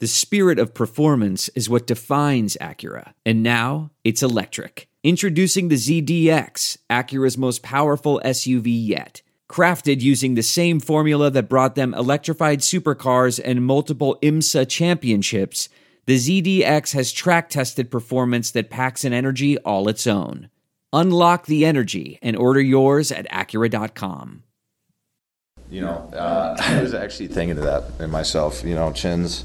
The spirit of performance is what defines Acura. And now it's electric. Introducing the ZDX, Acura's most powerful SUV yet. Crafted using the same formula that brought them electrified supercars and multiple IMSA championships, the ZDX has track tested performance that packs an energy all its own. Unlock the energy and order yours at Acura.com. You know, uh, I was actually thinking of that in myself. You know, Chins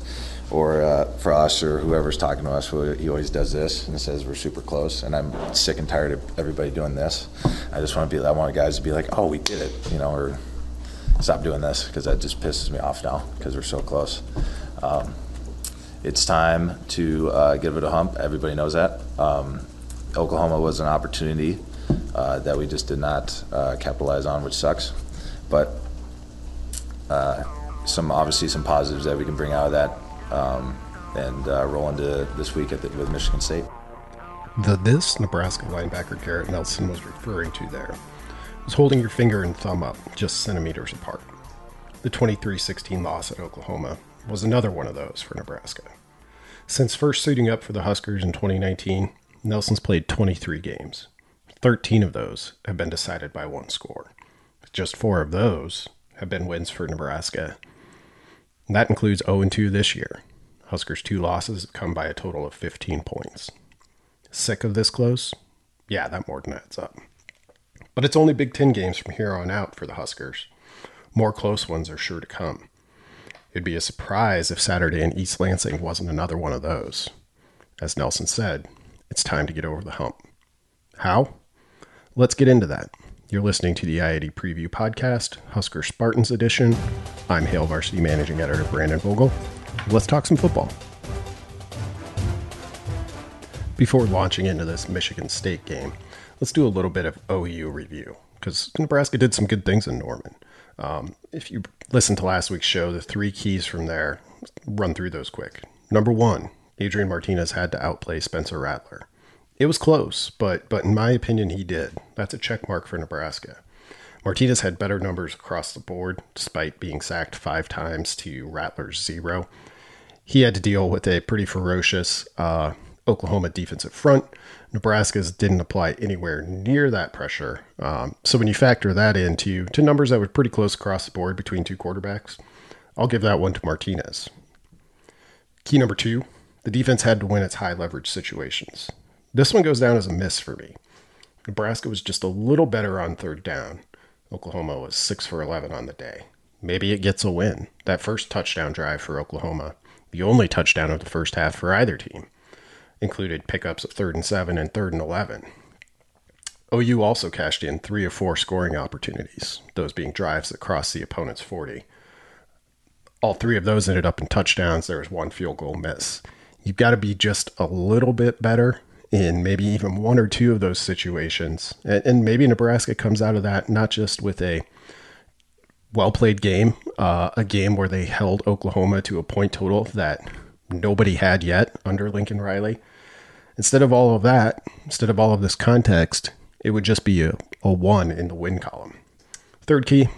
or uh, for us or whoever's talking to us, he always does this and says we're super close. And I'm sick and tired of everybody doing this. I just want to be. I want guys to be like, oh, we did it. You know, or stop doing this because that just pisses me off now because we're so close. Um, it's time to uh, give it a hump. Everybody knows that. Um, Oklahoma was an opportunity uh, that we just did not uh, capitalize on, which sucks. But uh, some obviously some positives that we can bring out of that um, and uh, roll into this week the, with Michigan State. The this Nebraska linebacker Garrett Nelson was referring to there was holding your finger and thumb up just centimeters apart. The 23 16 loss at Oklahoma was another one of those for Nebraska. Since first suiting up for the Huskers in 2019, Nelson's played 23 games. 13 of those have been decided by one score. Just four of those have been wins for Nebraska. And that includes 0 2 this year. Huskers' two losses have come by a total of 15 points. Sick of this close? Yeah, that more than adds up. But it's only Big Ten games from here on out for the Huskers. More close ones are sure to come. It'd be a surprise if Saturday in East Lansing wasn't another one of those. As Nelson said, it's time to get over the hump. How? Let's get into that. You're listening to the I-80 Preview Podcast, Husker Spartans Edition. I'm Hail Varsity Managing Editor Brandon Vogel. Let's talk some football. Before launching into this Michigan State game, let's do a little bit of OU review because Nebraska did some good things in Norman. Um, if you listen to last week's show, the three keys from there, run through those quick. Number one, Adrian Martinez had to outplay Spencer Rattler. It was close, but but in my opinion, he did. That's a check mark for Nebraska. Martinez had better numbers across the board, despite being sacked five times to Rattler's zero. He had to deal with a pretty ferocious uh, Oklahoma defensive front. Nebraska's didn't apply anywhere near that pressure. Um, so when you factor that into to numbers that were pretty close across the board between two quarterbacks, I'll give that one to Martinez. Key number two, the defense had to win its high leverage situations. This one goes down as a miss for me. Nebraska was just a little better on third down. Oklahoma was 6 for 11 on the day. Maybe it gets a win. That first touchdown drive for Oklahoma, the only touchdown of the first half for either team, included pickups of third and seven and third and 11. OU also cashed in three of four scoring opportunities, those being drives that crossed the opponent's 40. All three of those ended up in touchdowns. There was one field goal miss. You've got to be just a little bit better in maybe even one or two of those situations. And, maybe Nebraska comes out of that not just with a well played game, uh, a game where they held Oklahoma to a point total that nobody had yet under Lincoln Riley. Instead of all of that, instead of all of this context, it would just be a, a one in the win column. Third key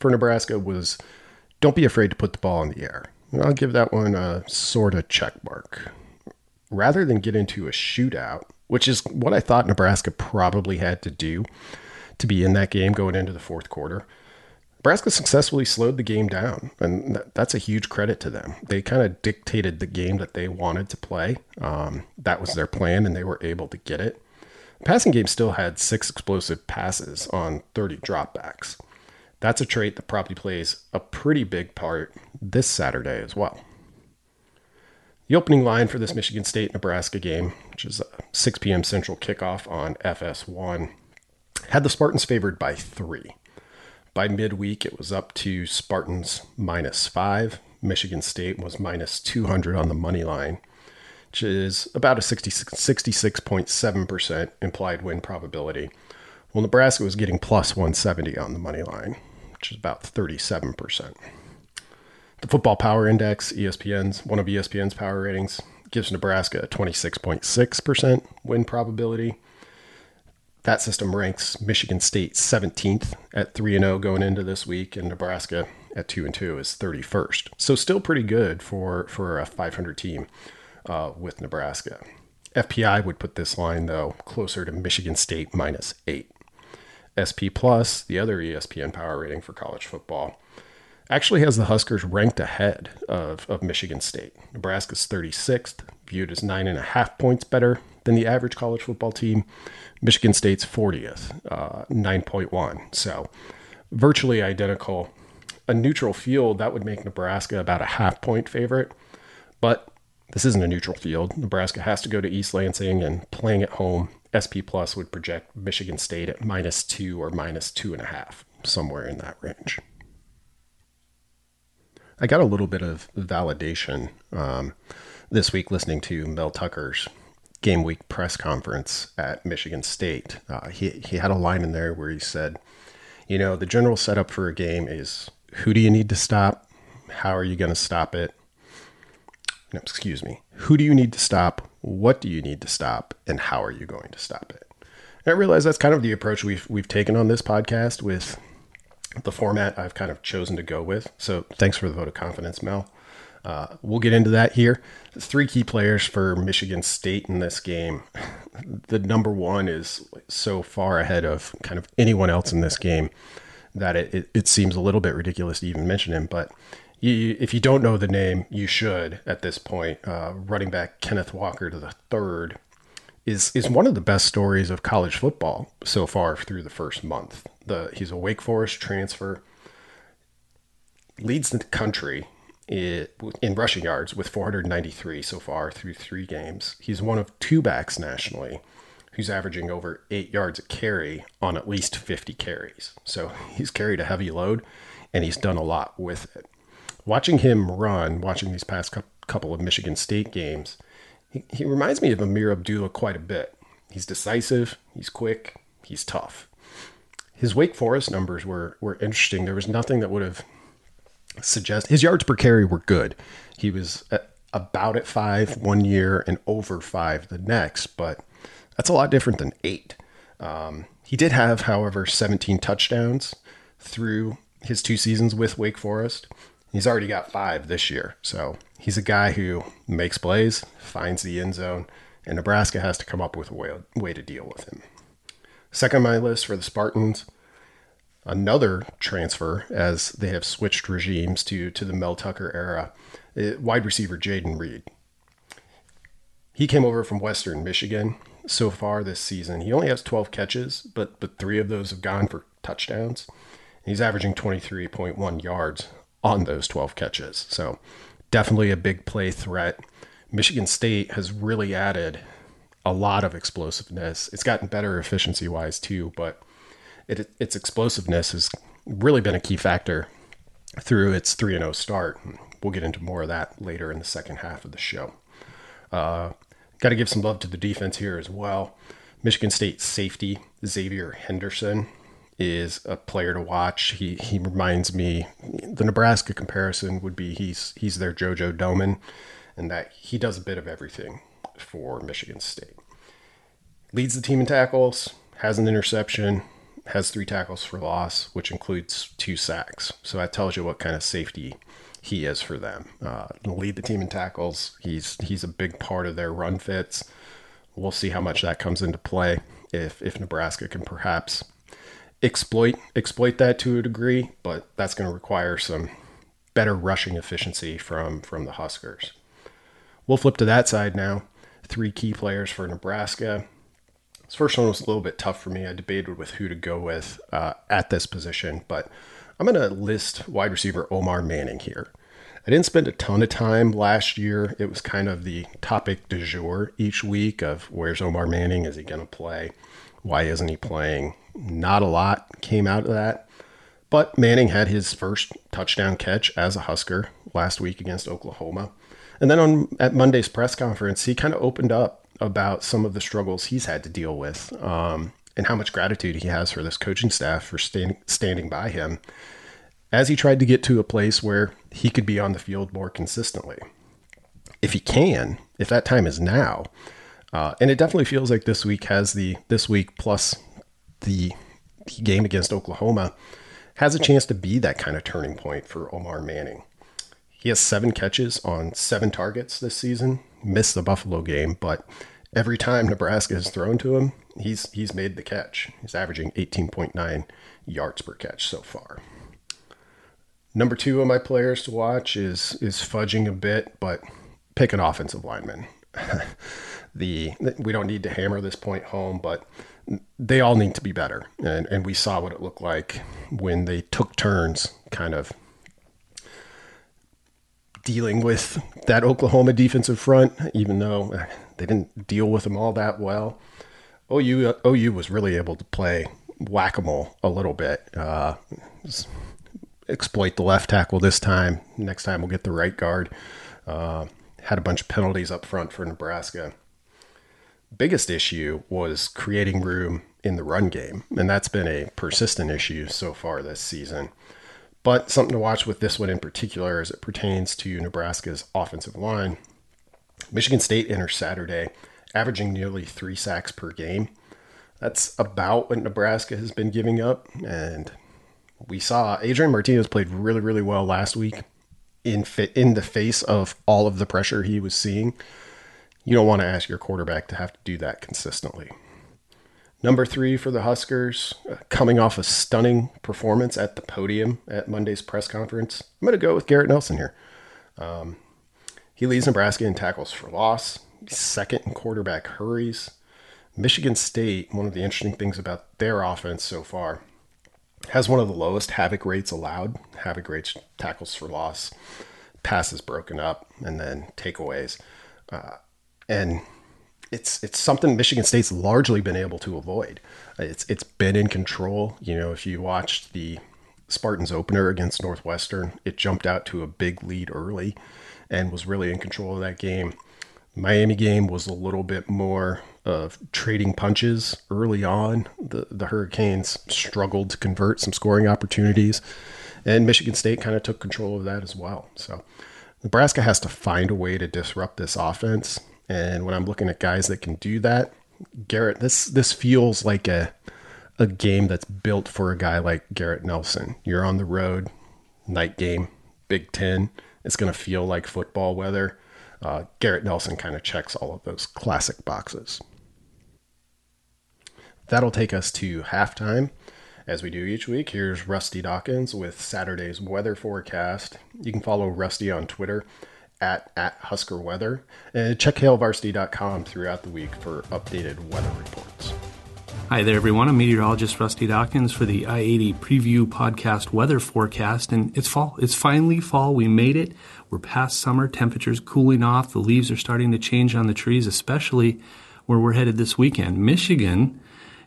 for Nebraska was don't be afraid to put the ball in the air. I'll give that one a sort of check mark. Rather than get into a shootout, which is what I thought Nebraska probably had to do to be in that game going into the fourth quarter, Nebraska successfully slowed the game down, and that's a huge credit to them. They kind of dictated the game that they wanted to play. Um, that was their plan, and they were able to get it. The passing game still had six explosive passes on 30 dropbacks. That's a trait that probably plays a pretty big part this Saturday as well. The opening line for this Michigan State Nebraska game, which is a 6 p.m. Central kickoff on FS1, had the Spartans favored by three. By midweek, it was up to Spartans minus five. Michigan State was minus 200 on the money line, which is about a 66.7% implied win probability. Well, Nebraska was getting plus 170 on the money line, which is about 37%. The Football Power Index, ESPN's one of ESPN's power ratings, gives Nebraska a 26.6% win probability. That system ranks Michigan State 17th at 3 0 going into this week, and Nebraska at two and two is 31st. So still pretty good for for a 500 team uh, with Nebraska. FPI would put this line though closer to Michigan State minus eight. SP Plus, the other ESPN power rating for college football, actually has the Huskers ranked ahead of, of Michigan State. Nebraska's 36th, viewed as nine and a half points better than the average college football team. Michigan State's 40th, uh, 9.1. So virtually identical. A neutral field, that would make Nebraska about a half point favorite. But this isn't a neutral field. Nebraska has to go to East Lansing and playing at home. SP Plus would project Michigan State at minus two or minus two and a half, somewhere in that range. I got a little bit of validation um, this week listening to Mel Tucker's game week press conference at Michigan State. Uh, he, he had a line in there where he said, You know, the general setup for a game is who do you need to stop? How are you going to stop it? No, excuse me. Who do you need to stop? What do you need to stop? And how are you going to stop it? And I realize that's kind of the approach we've we've taken on this podcast with the format I've kind of chosen to go with. So thanks for the vote of confidence, Mel. Uh, we'll get into that here. Three key players for Michigan State in this game. The number one is so far ahead of kind of anyone else in this game that it, it, it seems a little bit ridiculous to even mention him. But you, if you don't know the name, you should at this point. Uh, running back Kenneth Walker to the third is is one of the best stories of college football so far through the first month. The he's a Wake Forest transfer, leads the country in, in rushing yards with 493 so far through three games. He's one of two backs nationally who's averaging over eight yards a carry on at least 50 carries. So he's carried a heavy load and he's done a lot with it. Watching him run, watching these past couple of Michigan State games, he, he reminds me of Ameer Abdullah quite a bit. He's decisive, he's quick, he's tough. His Wake Forest numbers were were interesting. There was nothing that would have suggest his yards per carry were good. He was at, about at five one year and over five the next, but that's a lot different than eight. Um, he did have, however, 17 touchdowns through his two seasons with Wake Forest. He's already got five this year. So he's a guy who makes plays, finds the end zone, and Nebraska has to come up with a way, way to deal with him. Second on my list for the Spartans, another transfer as they have switched regimes to, to the Mel Tucker era, uh, wide receiver Jayden Reed. He came over from Western Michigan so far this season. He only has 12 catches, but but three of those have gone for touchdowns. He's averaging 23.1 yards on those 12 catches. So definitely a big play threat. Michigan State has really added a lot of explosiveness. It's gotten better efficiency wise too, but it, its explosiveness has really been a key factor through its 3 0 start. We'll get into more of that later in the second half of the show. Uh, Got to give some love to the defense here as well. Michigan State safety Xavier Henderson is a player to watch. He he reminds me the Nebraska comparison would be he's he's their JoJo Domann, and that he does a bit of everything for Michigan State. Leads the team in tackles, has an interception, has three tackles for loss, which includes two sacks. So that tells you what kind of safety he is for them. Uh, lead the team in tackles. He's he's a big part of their run fits. We'll see how much that comes into play if if Nebraska can perhaps exploit exploit that to a degree, but that's going to require some better rushing efficiency from from the Huskers. We'll flip to that side now. Three key players for Nebraska. This first one was a little bit tough for me. I debated with who to go with uh, at this position, but I'm going to list wide receiver Omar Manning here. I didn't spend a ton of time last year. It was kind of the topic du jour each week of where's Omar Manning? Is he going to play? Why isn't he playing? Not a lot came out of that. But Manning had his first touchdown catch as a Husker last week against Oklahoma. And then on at Monday's press conference, he kind of opened up about some of the struggles he's had to deal with. Um, and how much gratitude he has for this coaching staff for stand, standing by him as he tried to get to a place where he could be on the field more consistently. If he can, if that time is now, uh, and it definitely feels like this week has the this week plus the, the game against Oklahoma has a chance to be that kind of turning point for Omar Manning. He has seven catches on seven targets this season. Missed the Buffalo game, but every time Nebraska has thrown to him, he's he's made the catch. He's averaging 18.9 yards per catch so far. Number two of my players to watch is is fudging a bit, but pick an offensive lineman. the we don't need to hammer this point home, but they all need to be better, and and we saw what it looked like when they took turns, kind of dealing with that Oklahoma defensive front, even though they didn't deal with them all that well. OU OU was really able to play whack a mole a little bit. Uh, exploit the left tackle this time. Next time we'll get the right guard. Uh, had a bunch of penalties up front for Nebraska. Biggest issue was creating room in the run game, and that's been a persistent issue so far this season. But something to watch with this one in particular as it pertains to Nebraska's offensive line. Michigan State enters Saturday, averaging nearly three sacks per game. That's about what Nebraska has been giving up, and we saw Adrian Martinez played really, really well last week in fit in the face of all of the pressure he was seeing. You don't want to ask your quarterback to have to do that consistently. Number three for the Huskers, uh, coming off a stunning performance at the podium at Monday's press conference. I'm going to go with Garrett Nelson here. Um, he leads Nebraska in tackles for loss, second in quarterback hurries. Michigan State, one of the interesting things about their offense so far, has one of the lowest havoc rates allowed. Havoc rates, tackles for loss, passes broken up, and then takeaways. Uh, and it's it's something Michigan State's largely been able to avoid. It's it's been in control. You know, if you watched the Spartans opener against Northwestern, it jumped out to a big lead early and was really in control of that game. Miami game was a little bit more of trading punches early on. The the Hurricanes struggled to convert some scoring opportunities, and Michigan State kind of took control of that as well. So Nebraska has to find a way to disrupt this offense. And when I'm looking at guys that can do that, Garrett, this this feels like a a game that's built for a guy like Garrett Nelson. You're on the road, night game, Big Ten. It's going to feel like football weather. Uh, Garrett Nelson kind of checks all of those classic boxes. That'll take us to halftime. As we do each week, here's Rusty Dawkins with Saturday's weather forecast. You can follow Rusty on Twitter at, at Husker Weather and check hailvarsity.com throughout the week for updated weather reports. Hi there, everyone. I'm meteorologist Rusty Dawkins for the I 80 Preview Podcast weather forecast. And it's fall. It's finally fall. We made it. We're past summer. Temperatures cooling off. The leaves are starting to change on the trees, especially where we're headed this weekend. Michigan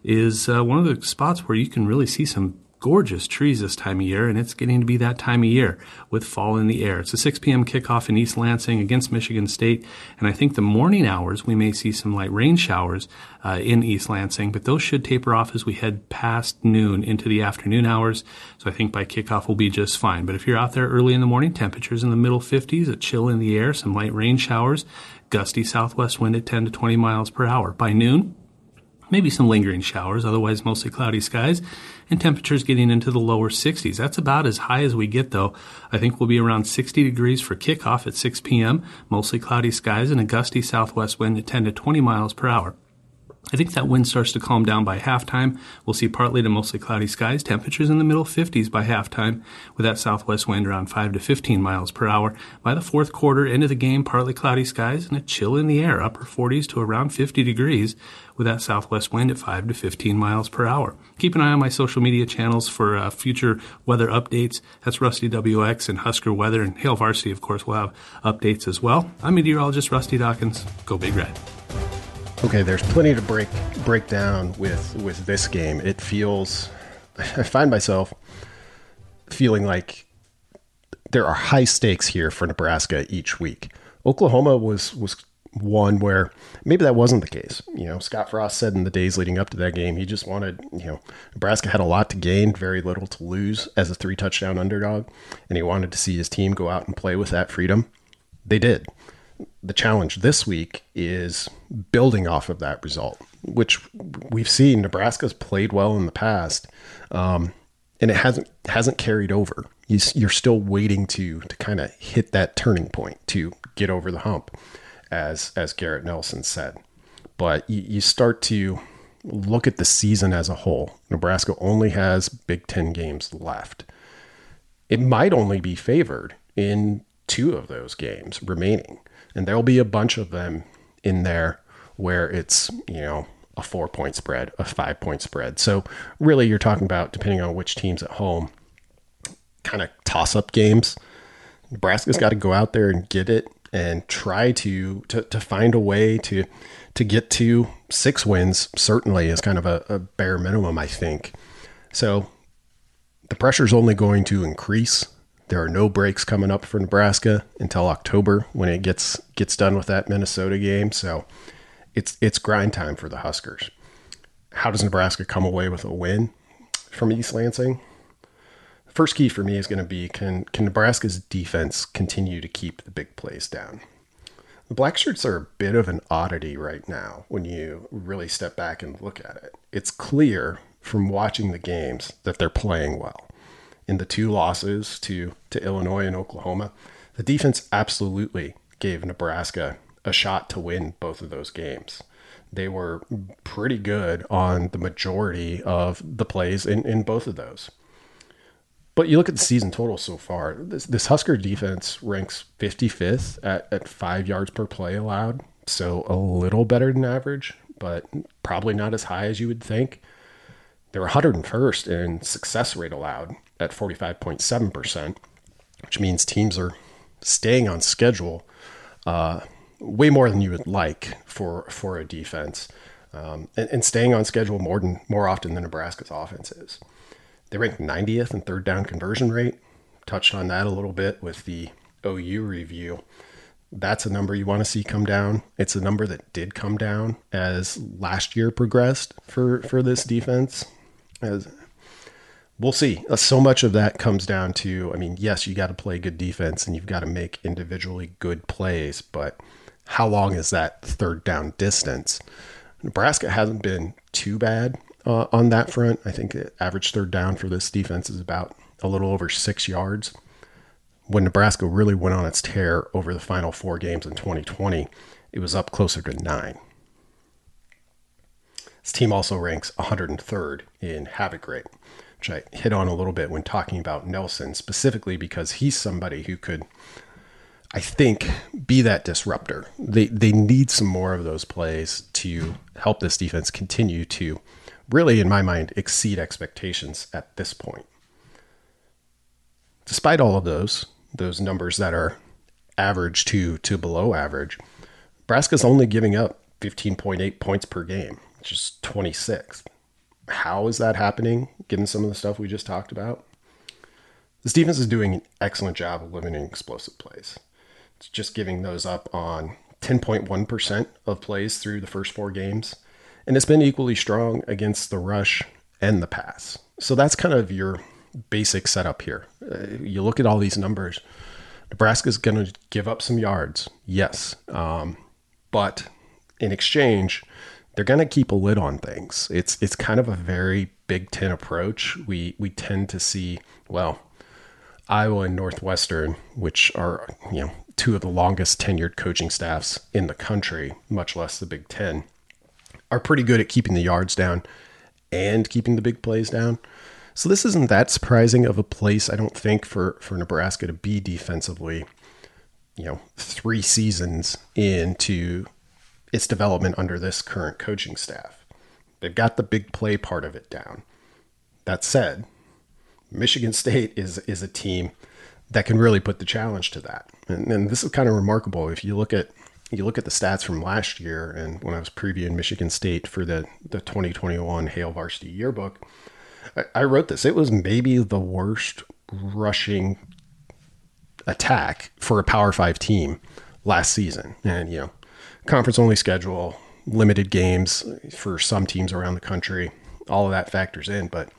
is uh, one of the spots where you can really see some gorgeous trees this time of year, and it's getting to be that time of year with fall in the air. It's a 6 p.m. kickoff in East Lansing against Michigan State, and I think the morning hours we may see some light rain showers uh, in East Lansing, but those should taper off as we head past noon into the afternoon hours. So I think by kickoff we'll be just fine. But if you're out there early in the morning, temperatures in the middle 50s, a chill in the air, some light rain showers, gusty southwest wind at 10 to 20 miles per hour. By noon, maybe some lingering showers, otherwise mostly cloudy skies, and temperatures getting into the lower 60s. That's about as high as we get though. I think we'll be around 60 degrees for kickoff at 6 p.m., mostly cloudy skies and a gusty southwest wind at 10 to 20 miles per hour. I think that wind starts to calm down by halftime. We'll see partly to mostly cloudy skies, temperatures in the middle 50s by halftime, with that southwest wind around 5 to 15 miles per hour. By the fourth quarter, end of the game, partly cloudy skies and a chill in the air, upper 40s to around 50 degrees, with that southwest wind at 5 to 15 miles per hour. Keep an eye on my social media channels for uh, future weather updates. That's Rusty WX and Husker Weather, and Hail Varsity, of course, will have updates as well. I'm meteorologist Rusty Dawkins. Go Big Red. Okay, there's plenty to break break down with with this game. It feels I find myself feeling like there are high stakes here for Nebraska each week. Oklahoma was was one where maybe that wasn't the case. You know, Scott Frost said in the days leading up to that game, he just wanted, you know, Nebraska had a lot to gain, very little to lose as a three touchdown underdog, and he wanted to see his team go out and play with that freedom. They did the challenge this week is building off of that result, which we've seen Nebraska's played well in the past. Um, and it hasn't hasn't carried over. You, you're still waiting to to kind of hit that turning point to get over the hump, as as Garrett Nelson said. But you, you start to look at the season as a whole. Nebraska only has Big Ten games left. It might only be favored in two of those games remaining, and there'll be a bunch of them in there where it's you know a four point spread, a five point spread. So really, you're talking about depending on which team's at home, kind of toss up games. Nebraska's got to go out there and get it and try to, to to find a way to to get to six wins. Certainly is kind of a, a bare minimum, I think. So the pressure is only going to increase. There are no breaks coming up for Nebraska until October when it gets gets done with that Minnesota game. So it's it's grind time for the Huskers. How does Nebraska come away with a win from East Lansing? First key for me is going to be can can Nebraska's defense continue to keep the big plays down? The black shirts are a bit of an oddity right now when you really step back and look at it. It's clear from watching the games that they're playing well. In the two losses to, to Illinois and Oklahoma, the defense absolutely gave Nebraska a shot to win both of those games. They were pretty good on the majority of the plays in, in both of those. But you look at the season total so far, this, this Husker defense ranks 55th at, at five yards per play allowed. So a little better than average, but probably not as high as you would think. They're 101st in success rate allowed at 45.7%, which means teams are staying on schedule uh, way more than you would like for for a defense, um, and, and, staying on schedule more than more often than Nebraska's offense is. They ranked 90th in third down conversion rate. Touched on that a little bit with the OU review. That's a number you want to see come down. It's a number that did come down as last year progressed for for this defense. As we'll see. Uh, so much of that comes down to, I mean, yes, you got to play good defense and you've got to make individually good plays, but how long is that third down distance? Nebraska hasn't been too bad uh, on that front. I think average third down for this defense is about a little over six yards. When Nebraska really went on its tear over the final four games in 2020, it was up closer to nine. This team also ranks 103rd in havoc rate, which I hit on a little bit when talking about Nelson, specifically because he's somebody who could I think, be that disruptor. They they need some more of those plays to help this defense continue to really, in my mind, exceed expectations at this point. Despite all of those, those numbers that are average to to below average, Nebraska's only giving up 15.8 points per game, which is 26th. How is that happening, given some of the stuff we just talked about? This defense is doing an excellent job of limiting explosive plays It's just giving those up on 10.1% of plays through the first four games. And it's been equally strong against the rush and the pass. So that's kind of your basic setup here. Uh, you look at all these numbers. Nebraska's going to give up some yards, yes. Um, but in exchange, they're going to keep a lid on things. It's it's kind of a very Big Ten approach. We we tend to see well, Iowa and Northwestern, which are you know two of the longest tenured coaching staffs in the country, much less the Big Ten, are pretty good at keeping the yards down and keeping the big plays down. So this isn't that surprising of a place, I don't think, for, for Nebraska to be defensively, you know, three seasons into its development under this current coaching staff. They've got the big play part of it down. That said, Michigan State is is a team that can really put the challenge to that. And, and this is kind of remarkable. If you look at you look at the stats from last year, and when I was previewing Michigan State for the the 2021 Hail Varsity Yearbook, I, I wrote this. It was maybe the worst rushing attack for a Power Five team last season, and you know, conference only schedule, limited games for some teams around the country, all of that factors in, but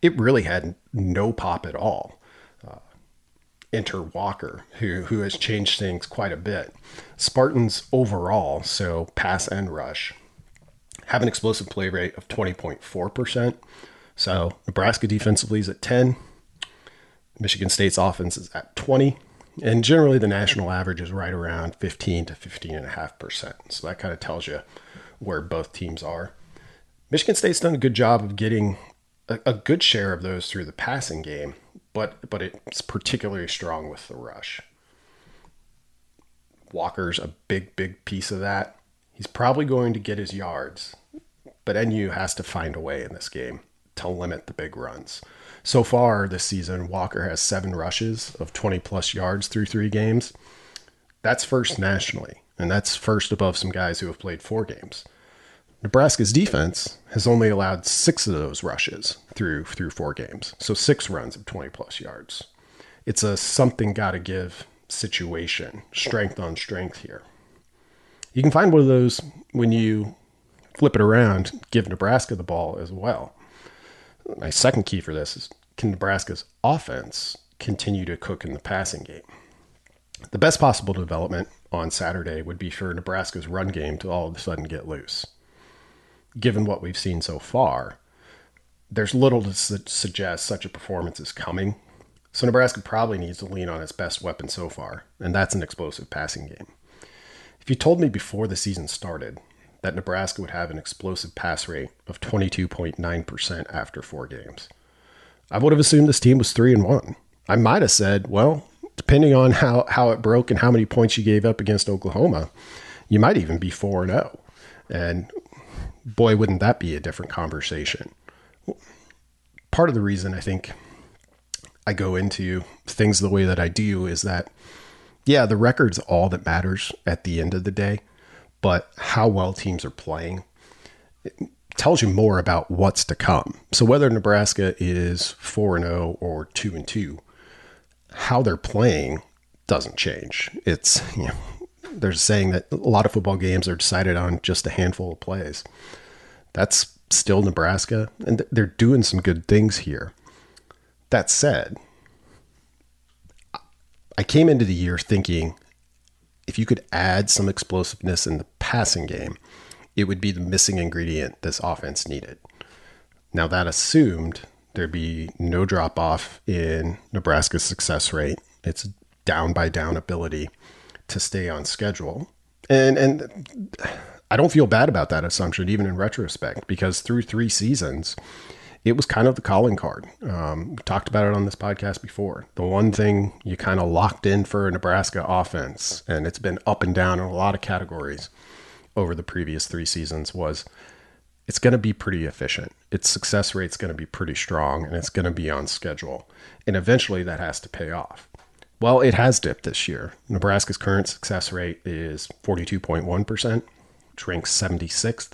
it really had no pop at all enter Walker, who who has changed things quite a bit. Spartans overall, so pass and rush, have an explosive play rate of 20.4%, So Nebraska defensively is at 10. Michigan State's offense is at 20. And generally, the national average is right around 15 to 15.5%. So that kind of tells you where both teams are. Michigan State's done a good job of getting a, a good share of those through the passing game, but, but it's particularly strong with the rush. Walker's a big, big piece of that. He's probably going to get his yards, but NU has to find a way in this game to limit the big runs. So far this season, Walker has seven rushes of 20 plus yards through three games. That's first nationally, and that's first above some guys who have played four games. Nebraska's defense has only allowed six of those rushes through through four games, so six runs of 20 plus yards. It's a something got to give situation, strength on strength here. You can find one of those when you flip it around, give Nebraska the ball as well my second key for this is can Nebraska's offense continue to cook in the passing game? The best possible development on Saturday would be for Nebraska's run game to all of a sudden get loose. Given what we've seen so far, there's little to su- suggest such a performance is coming. So Nebraska probably needs to lean on its best weapon so far, and that's an explosive passing game. If you told me before the season started that Nebraska would have an explosive pass rate of 22.9% after four games. I would have assumed this team was 3 and 1. I might have said, well, depending on how, how it broke and how many points you gave up against Oklahoma, you might even be 4 and 0. And boy, wouldn't that be a different conversation. Part of the reason I think I go into things the way that I do is that, yeah, the record's all that matters at the end of the day but how well teams are playing tells you more about what's to come. So whether Nebraska is 4 and 0 or 2 and 2, how they're playing doesn't change. It's you know, there's saying that a lot of football games are decided on just a handful of plays. That's still Nebraska and they're doing some good things here. That said, I came into the year thinking if you could add some explosiveness in the passing game, it would be the missing ingredient this offense needed. Now, that assumed there'd be no drop off in Nebraska's success rate, its down by down ability to stay on schedule. And, and I don't feel bad about that assumption, even in retrospect, because through three seasons, it was kind of the calling card. Um, we talked about it on this podcast before. The one thing you kind of locked in for a Nebraska offense, and it's been up and down in a lot of categories over the previous three seasons, was it's going to be pretty efficient. Its success rate's going to be pretty strong, and it's going to be on schedule. And eventually that has to pay off. Well, it has dipped this year. Nebraska's current success rate is 42.1%, which ranks 76th.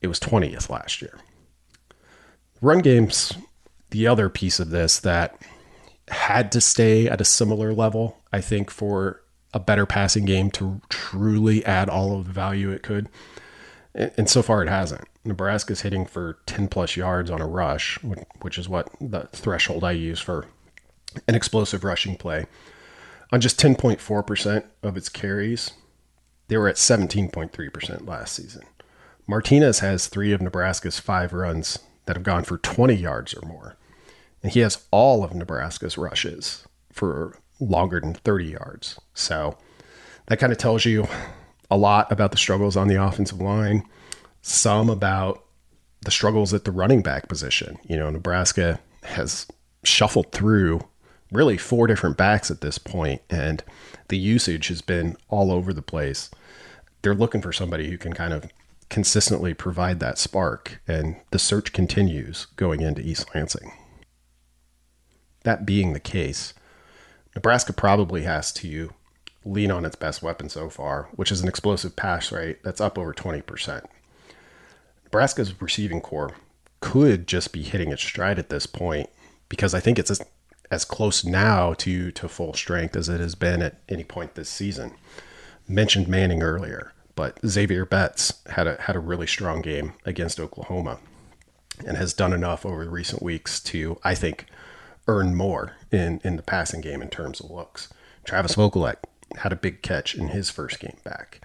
It was 20th last year run game's the other piece of this that had to stay at a similar level, I think, for a better passing game to truly add all of the value it could. And so far, it hasn't. Nebraska's hitting for 10 plus yards on a rush, which is what the threshold I use for an explosive rushing play. On just 10.4% of its carries, they were at 17.3% last season. Martinez has three of Nebraska's five runs that have gone for 20 yards or more. And he has all of Nebraska's rushes for longer than 30 yards. So that kind of tells you a lot about the struggles on the offensive line, some about the struggles at the running back position. You know, Nebraska has shuffled through really four different backs at this point, and the usage has been all over the place. They're looking for somebody who can kind of consistently provide that spark, and the search continues going into East Lansing. That being the case, Nebraska probably has to lean on its best weapon so far, which is an explosive pass rate that's up over 20%. Nebraska's receiving corps could just be hitting its stride at this point because I think it's as, close now to, to full strength as it has been at any point this season. Mentioned Manning earlier. But Xavier Betts had a had a really strong game against Oklahoma, and has done enough over recent weeks to, I think, earn more in in the passing game in terms of looks. Travis Vokolek had a big catch in his first game back.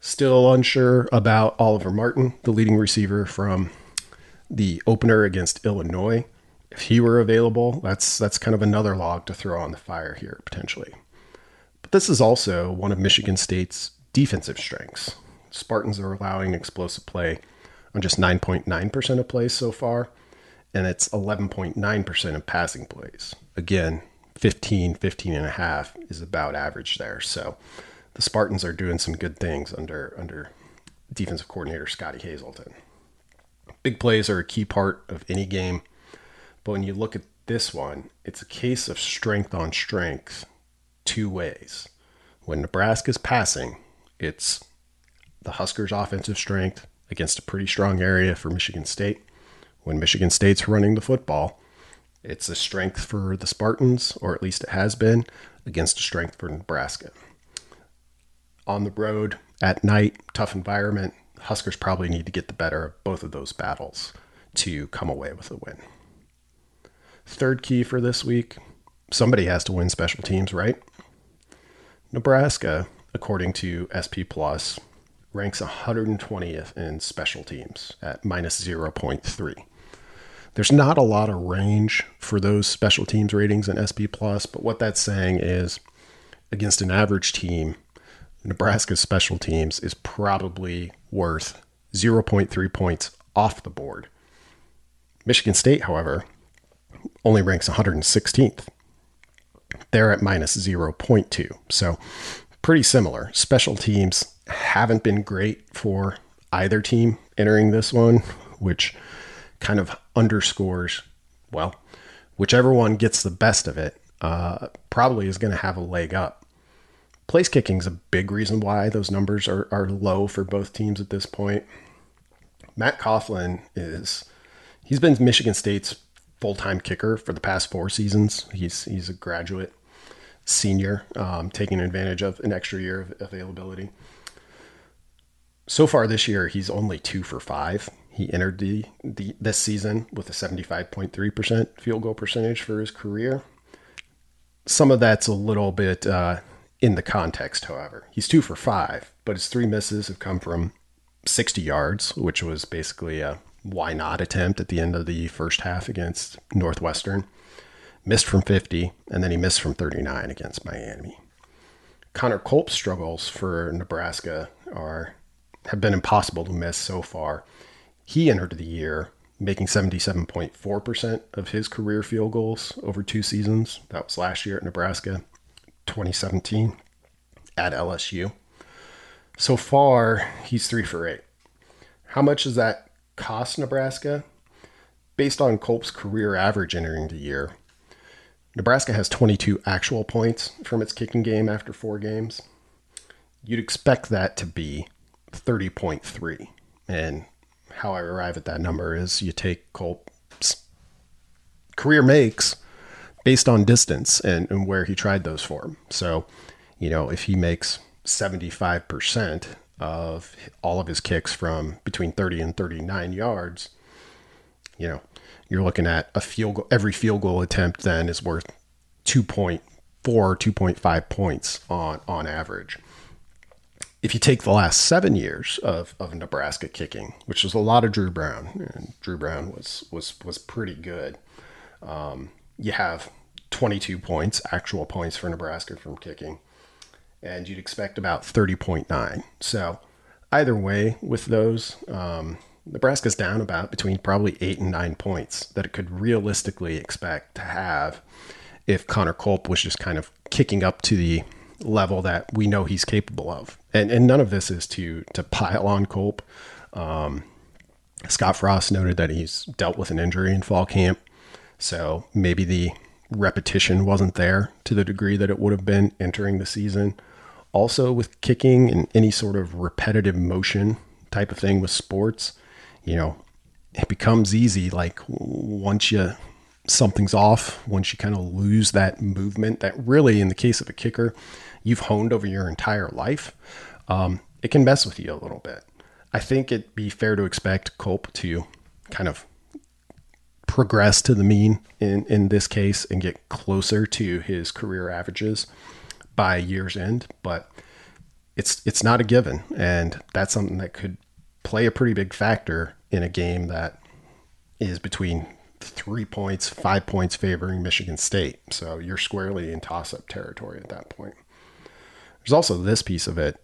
Still unsure about Oliver Martin, the leading receiver from the opener against Illinois, if he were available, that's that's kind of another log to throw on the fire here potentially. But this is also one of Michigan State's defensive strengths. Spartans are allowing explosive play on just 9.9% of plays so far, and it's 11.9% of passing plays. Again, 15, 15 and a half is about average there. So the Spartans are doing some good things under under defensive coordinator Scottie Hazelton. Big plays are a key part of any game, but when you look at this one, it's a case of strength on strength two ways. When Nebraska's passing, it's the Huskers' offensive strength against a pretty strong area for Michigan State. When Michigan State's running the football, it's a strength for the Spartans, or at least it has been, against a strength for Nebraska. On the road, at night, tough environment, Huskers probably need to get the better of both of those battles to come away with a win. Third key for this week somebody has to win special teams, right? Nebraska, according to SP Plus, ranks 120th in special teams at minus 0.3. There's not a lot of range for those special teams ratings in SP Plus, but what that's saying is against an average team, Nebraska's special teams is probably worth 0.3 points off the board. Michigan State, however, only ranks 116th. They're at minus 0.2. So pretty similar. Special teams haven't been great for either team entering this one, which kind of underscores, well, whichever one gets the best of it uh, probably is going to have a leg up. Place kicking is a big reason why those numbers are, are low for both teams at this point. Matt Coghlin is he's been Michigan State's full time kicker for the past four seasons. He's he's a graduate senior, um, taking advantage of an extra year of availability. So far this year, he's only two for five. He entered the, the this season with a 75.3% field goal percentage for his career. Some of that's a little bit uh, in the context, however. He's two for five, but his three misses have come from 60 yards, which was basically a why not attempt at the end of the first half against Northwestern. Missed from 50, and then he missed from 39 against Miami. Connor Culp's struggles for Nebraska are have been impossible to miss so far. He entered the year making 77.4% of his career field goals over two seasons. That was last year at Nebraska, 2017 at LSU. So far, he's three for eight. How much does that cost Nebraska? Based on Culp's career average entering the year, Nebraska has 22 actual points from its kicking game after four games. You'd expect that to be 30.3. And how I arrive at that number is you take Culp's career makes based on distance and, and where he tried those for. him. So, you know, if he makes 75% of all of his kicks from between 30 and 39 yards, you know, you're looking at a field goal, every field goal attempt then is worth 2.4, 2.5 points on, on average if you take the last seven years of, of Nebraska kicking, which was a lot of Drew Brown, and Drew Brown was was was pretty good. Um, you have 22 points, actual points for Nebraska from kicking, and you'd expect about 30.9. So either way, with those, um, Nebraska's down about between probably eight and nine points that it could realistically expect to have if Connor Culp was just kind of kicking up to the level that we know he's capable of. And and none of this is to to pile on Culp. Um, Scott Frost noted that he's dealt with an injury in fall camp, so maybe the repetition wasn't there to the degree that it would have been entering the season. Also, with kicking and any sort of repetitive motion type of thing with sports, you know, it becomes easy. Like once you something's off, once you kind of lose that movement, that really, in the case of a kicker, you've honed over your entire life, um, it can mess with you a little bit. I think it'd be fair to expect Culp to kind of progress to the mean in, in this case and get closer to his career averages by year's end, but it's it's not a given, and that's something that could play a pretty big factor in a game that is between three points, five points favoring Michigan State. So you're squarely in toss up territory at that point. There's also this piece of it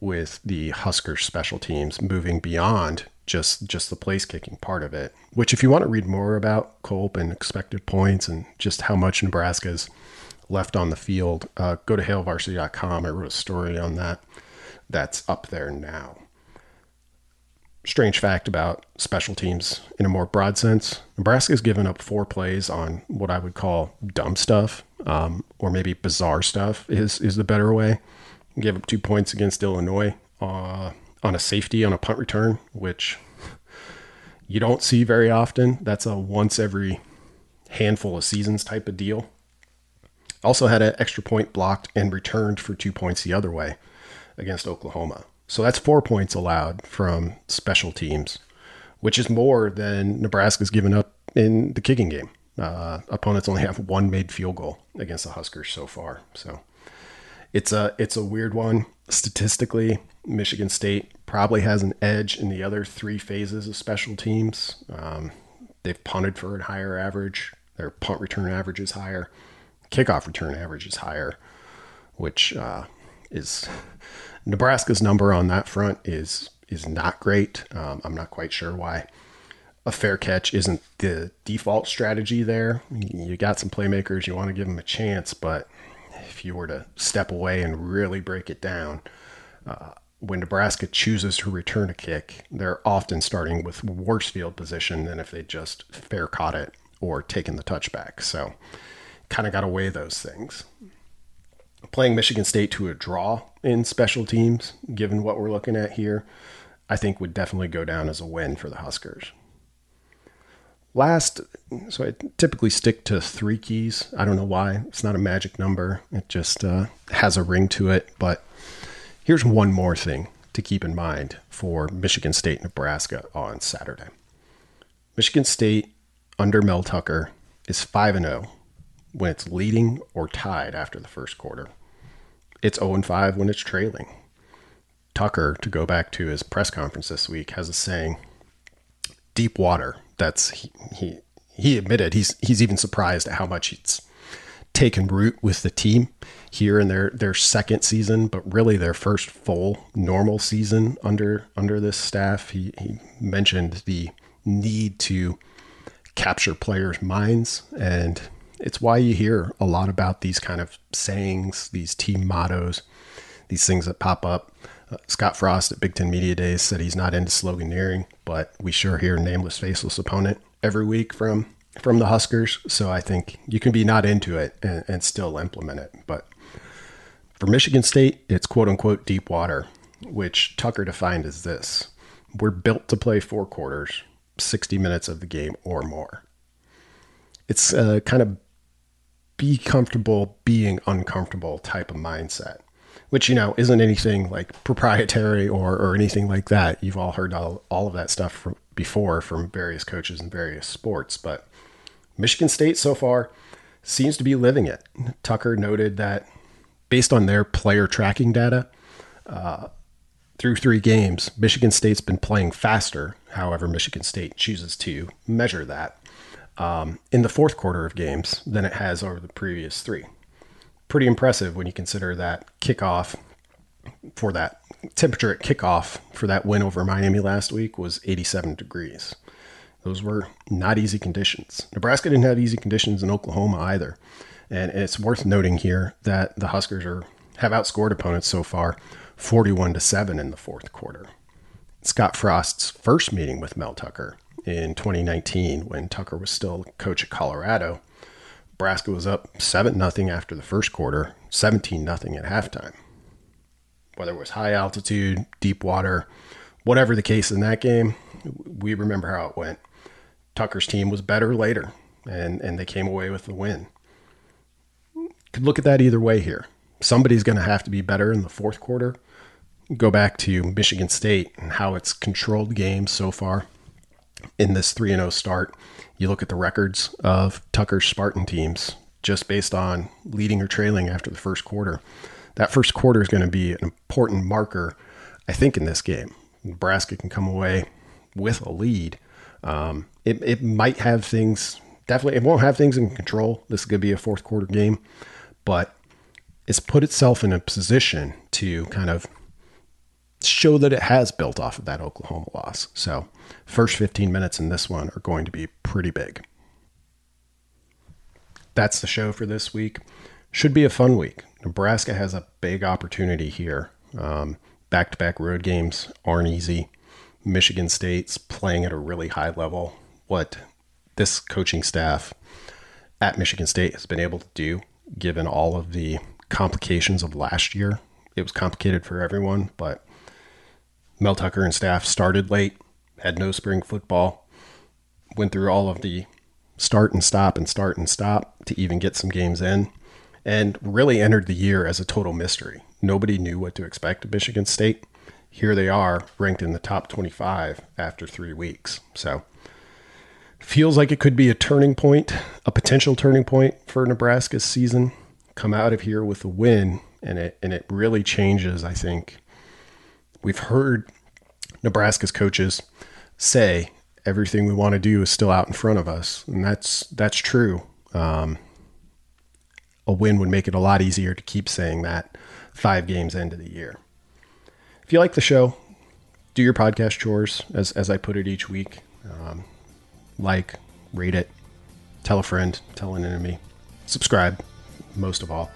with the Huskers special teams moving beyond just just the place kicking part of it. Which, if you want to read more about Culp and expected points and just how much Nebraska's left on the field, uh, go to hailvarsity.com. I wrote a story on that. That's up there now. Strange fact about special teams in a more broad sense Nebraska's given up four plays on what I would call dumb stuff, um, or maybe bizarre stuff is, is the better way. Gave up two points against Illinois uh, on a safety on a punt return, which you don't see very often. That's a once every handful of seasons type of deal. Also had an extra point blocked and returned for two points the other way against Oklahoma. So that's four points allowed from special teams, which is more than Nebraska's given up in the kicking game. Uh, opponents only have one made field goal against the Huskers so far. So it's a it's a weird one. Statistically, Michigan State probably has an edge in the other three phases of special teams. Um, they've punted for a higher average. Their punt return average is higher. Kickoff return average is higher, which uh, is Nebraska's number on that front is is not great. Um, I'm not quite sure why a fair catch isn't the default strategy there. You got some playmakers, you want to give them a chance, but if you were to step away and really break it down, uh, when Nebraska chooses to return a kick, they're often starting with worse field position than if they just fair caught it or taken the touchback. So, kind of got away those things. Playing Michigan State to a draw in special teams, given what we're looking at here, I think would definitely go down as a win for the Huskers. Last, so I typically stick to three keys. I don't know why. It's not a magic number, it just uh, has a ring to it, but Here's one more thing to keep in mind for Michigan State Nebraska on Saturday. Michigan State under Mel Tucker is 5 and 0 when it's leading or tied after the first quarter. It's 0 5 when it's trailing. Tucker, to go back to his press conference this week, has a saying, deep water. That's he, he he admitted he's he's even surprised at how much it's taken root with the team here in their their second season, but really their first full normal season under under this staff. He he mentioned the need to capture players' minds and it's why you hear a lot about these kind of sayings, these team mottos, these things that pop up. Uh, Scott Frost at Big Ten Media Days said he's not into sloganeering, but we sure hear nameless, faceless opponent every week from from the Huskers. So I think you can be not into it and, and still implement it. But for Michigan State, it's quote unquote deep water, which Tucker defined as this We're built to play four quarters, 60 minutes of the game or more. It's a kind of be comfortable being uncomfortable type of mindset, which, you know, isn't anything like proprietary or, or anything like that. You've all heard all, all of that stuff from, before from various coaches in various sports, but Michigan State so far seems to be living it. Tucker noted that based on their player tracking data, uh, through three games, Michigan State's been playing faster. However, Michigan State chooses to measure that um, in the fourth quarter of games than it has over the previous three. Pretty impressive when you consider that kickoff for that temperature at kickoff for that win over Miami last week was 87 degrees. Those were not easy conditions. Nebraska didn't have easy conditions in Oklahoma either. And it's worth noting here that the Huskers are have outscored opponents so far 41 to 7 in the fourth quarter. Scott Frost's first meeting with Mel Tucker in 2019 when Tucker was still coach at Colorado, Nebraska was up 7 0 after the first quarter, 17 0 at halftime. Whether it was high altitude, deep water, whatever the case in that game, we remember how it went. Tucker's team was better later, and and they came away with the win. Could look at that either way here. Somebody's going to have to be better in the fourth quarter. Go back to Michigan State and how it's controlled games so far in this 3 0 start. You look at the records of Tucker's Spartan teams just based on leading or trailing after the first quarter. That first quarter is going to be an important marker, I think, in this game. Nebraska can come away with a lead Um, it, it might have things, definitely, it won't have things in control. This is going to be a fourth quarter game, but it's put itself in a position to kind of show that it has built off of that Oklahoma loss. So, first 15 minutes in this one are going to be pretty big. That's the show for this week. Should be a fun week. Nebraska has a big opportunity here. Back to back road games aren't easy. Michigan State's playing at a really high level. What this coaching staff at Michigan State has been able to do, given all of the complications of last year, it was complicated for everyone, but Mel Tucker and staff started late, had no spring football, went through all of the start and stop and start and stop to even get some games in, and really entered the year as a total mystery. Nobody knew what to expect of Michigan State. Here they are, ranked in the top 25 after three weeks. So, feels like it could be a turning point, a potential turning point for Nebraska's season. Come out of here with a win, and it and it really changes. I think we've heard Nebraska's coaches say everything we want to do is still out in front of us, and that's that's true. Um, a win would make it a lot easier to keep saying that five games into the year. If you like the show, do your podcast chores as as I put it each week. Um, like, rate it, tell a friend, tell an enemy, subscribe, most of all.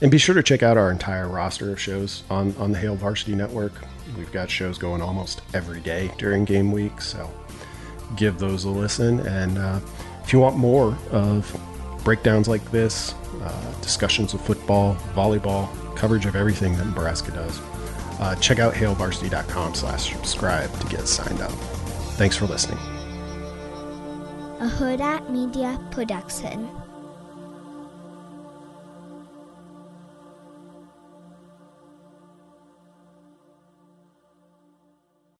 And be sure to check out our entire roster of shows on, on the Hail Varsity Network. We've got shows going almost every day during game week, so give those a listen. And uh, if you want more of breakdowns like this, uh, discussions of football, volleyball, coverage of everything that Nebraska does, uh, check out hailvarsity.com slash subscribe to get signed up. Thanks for listening. a Hurrdat Media Production.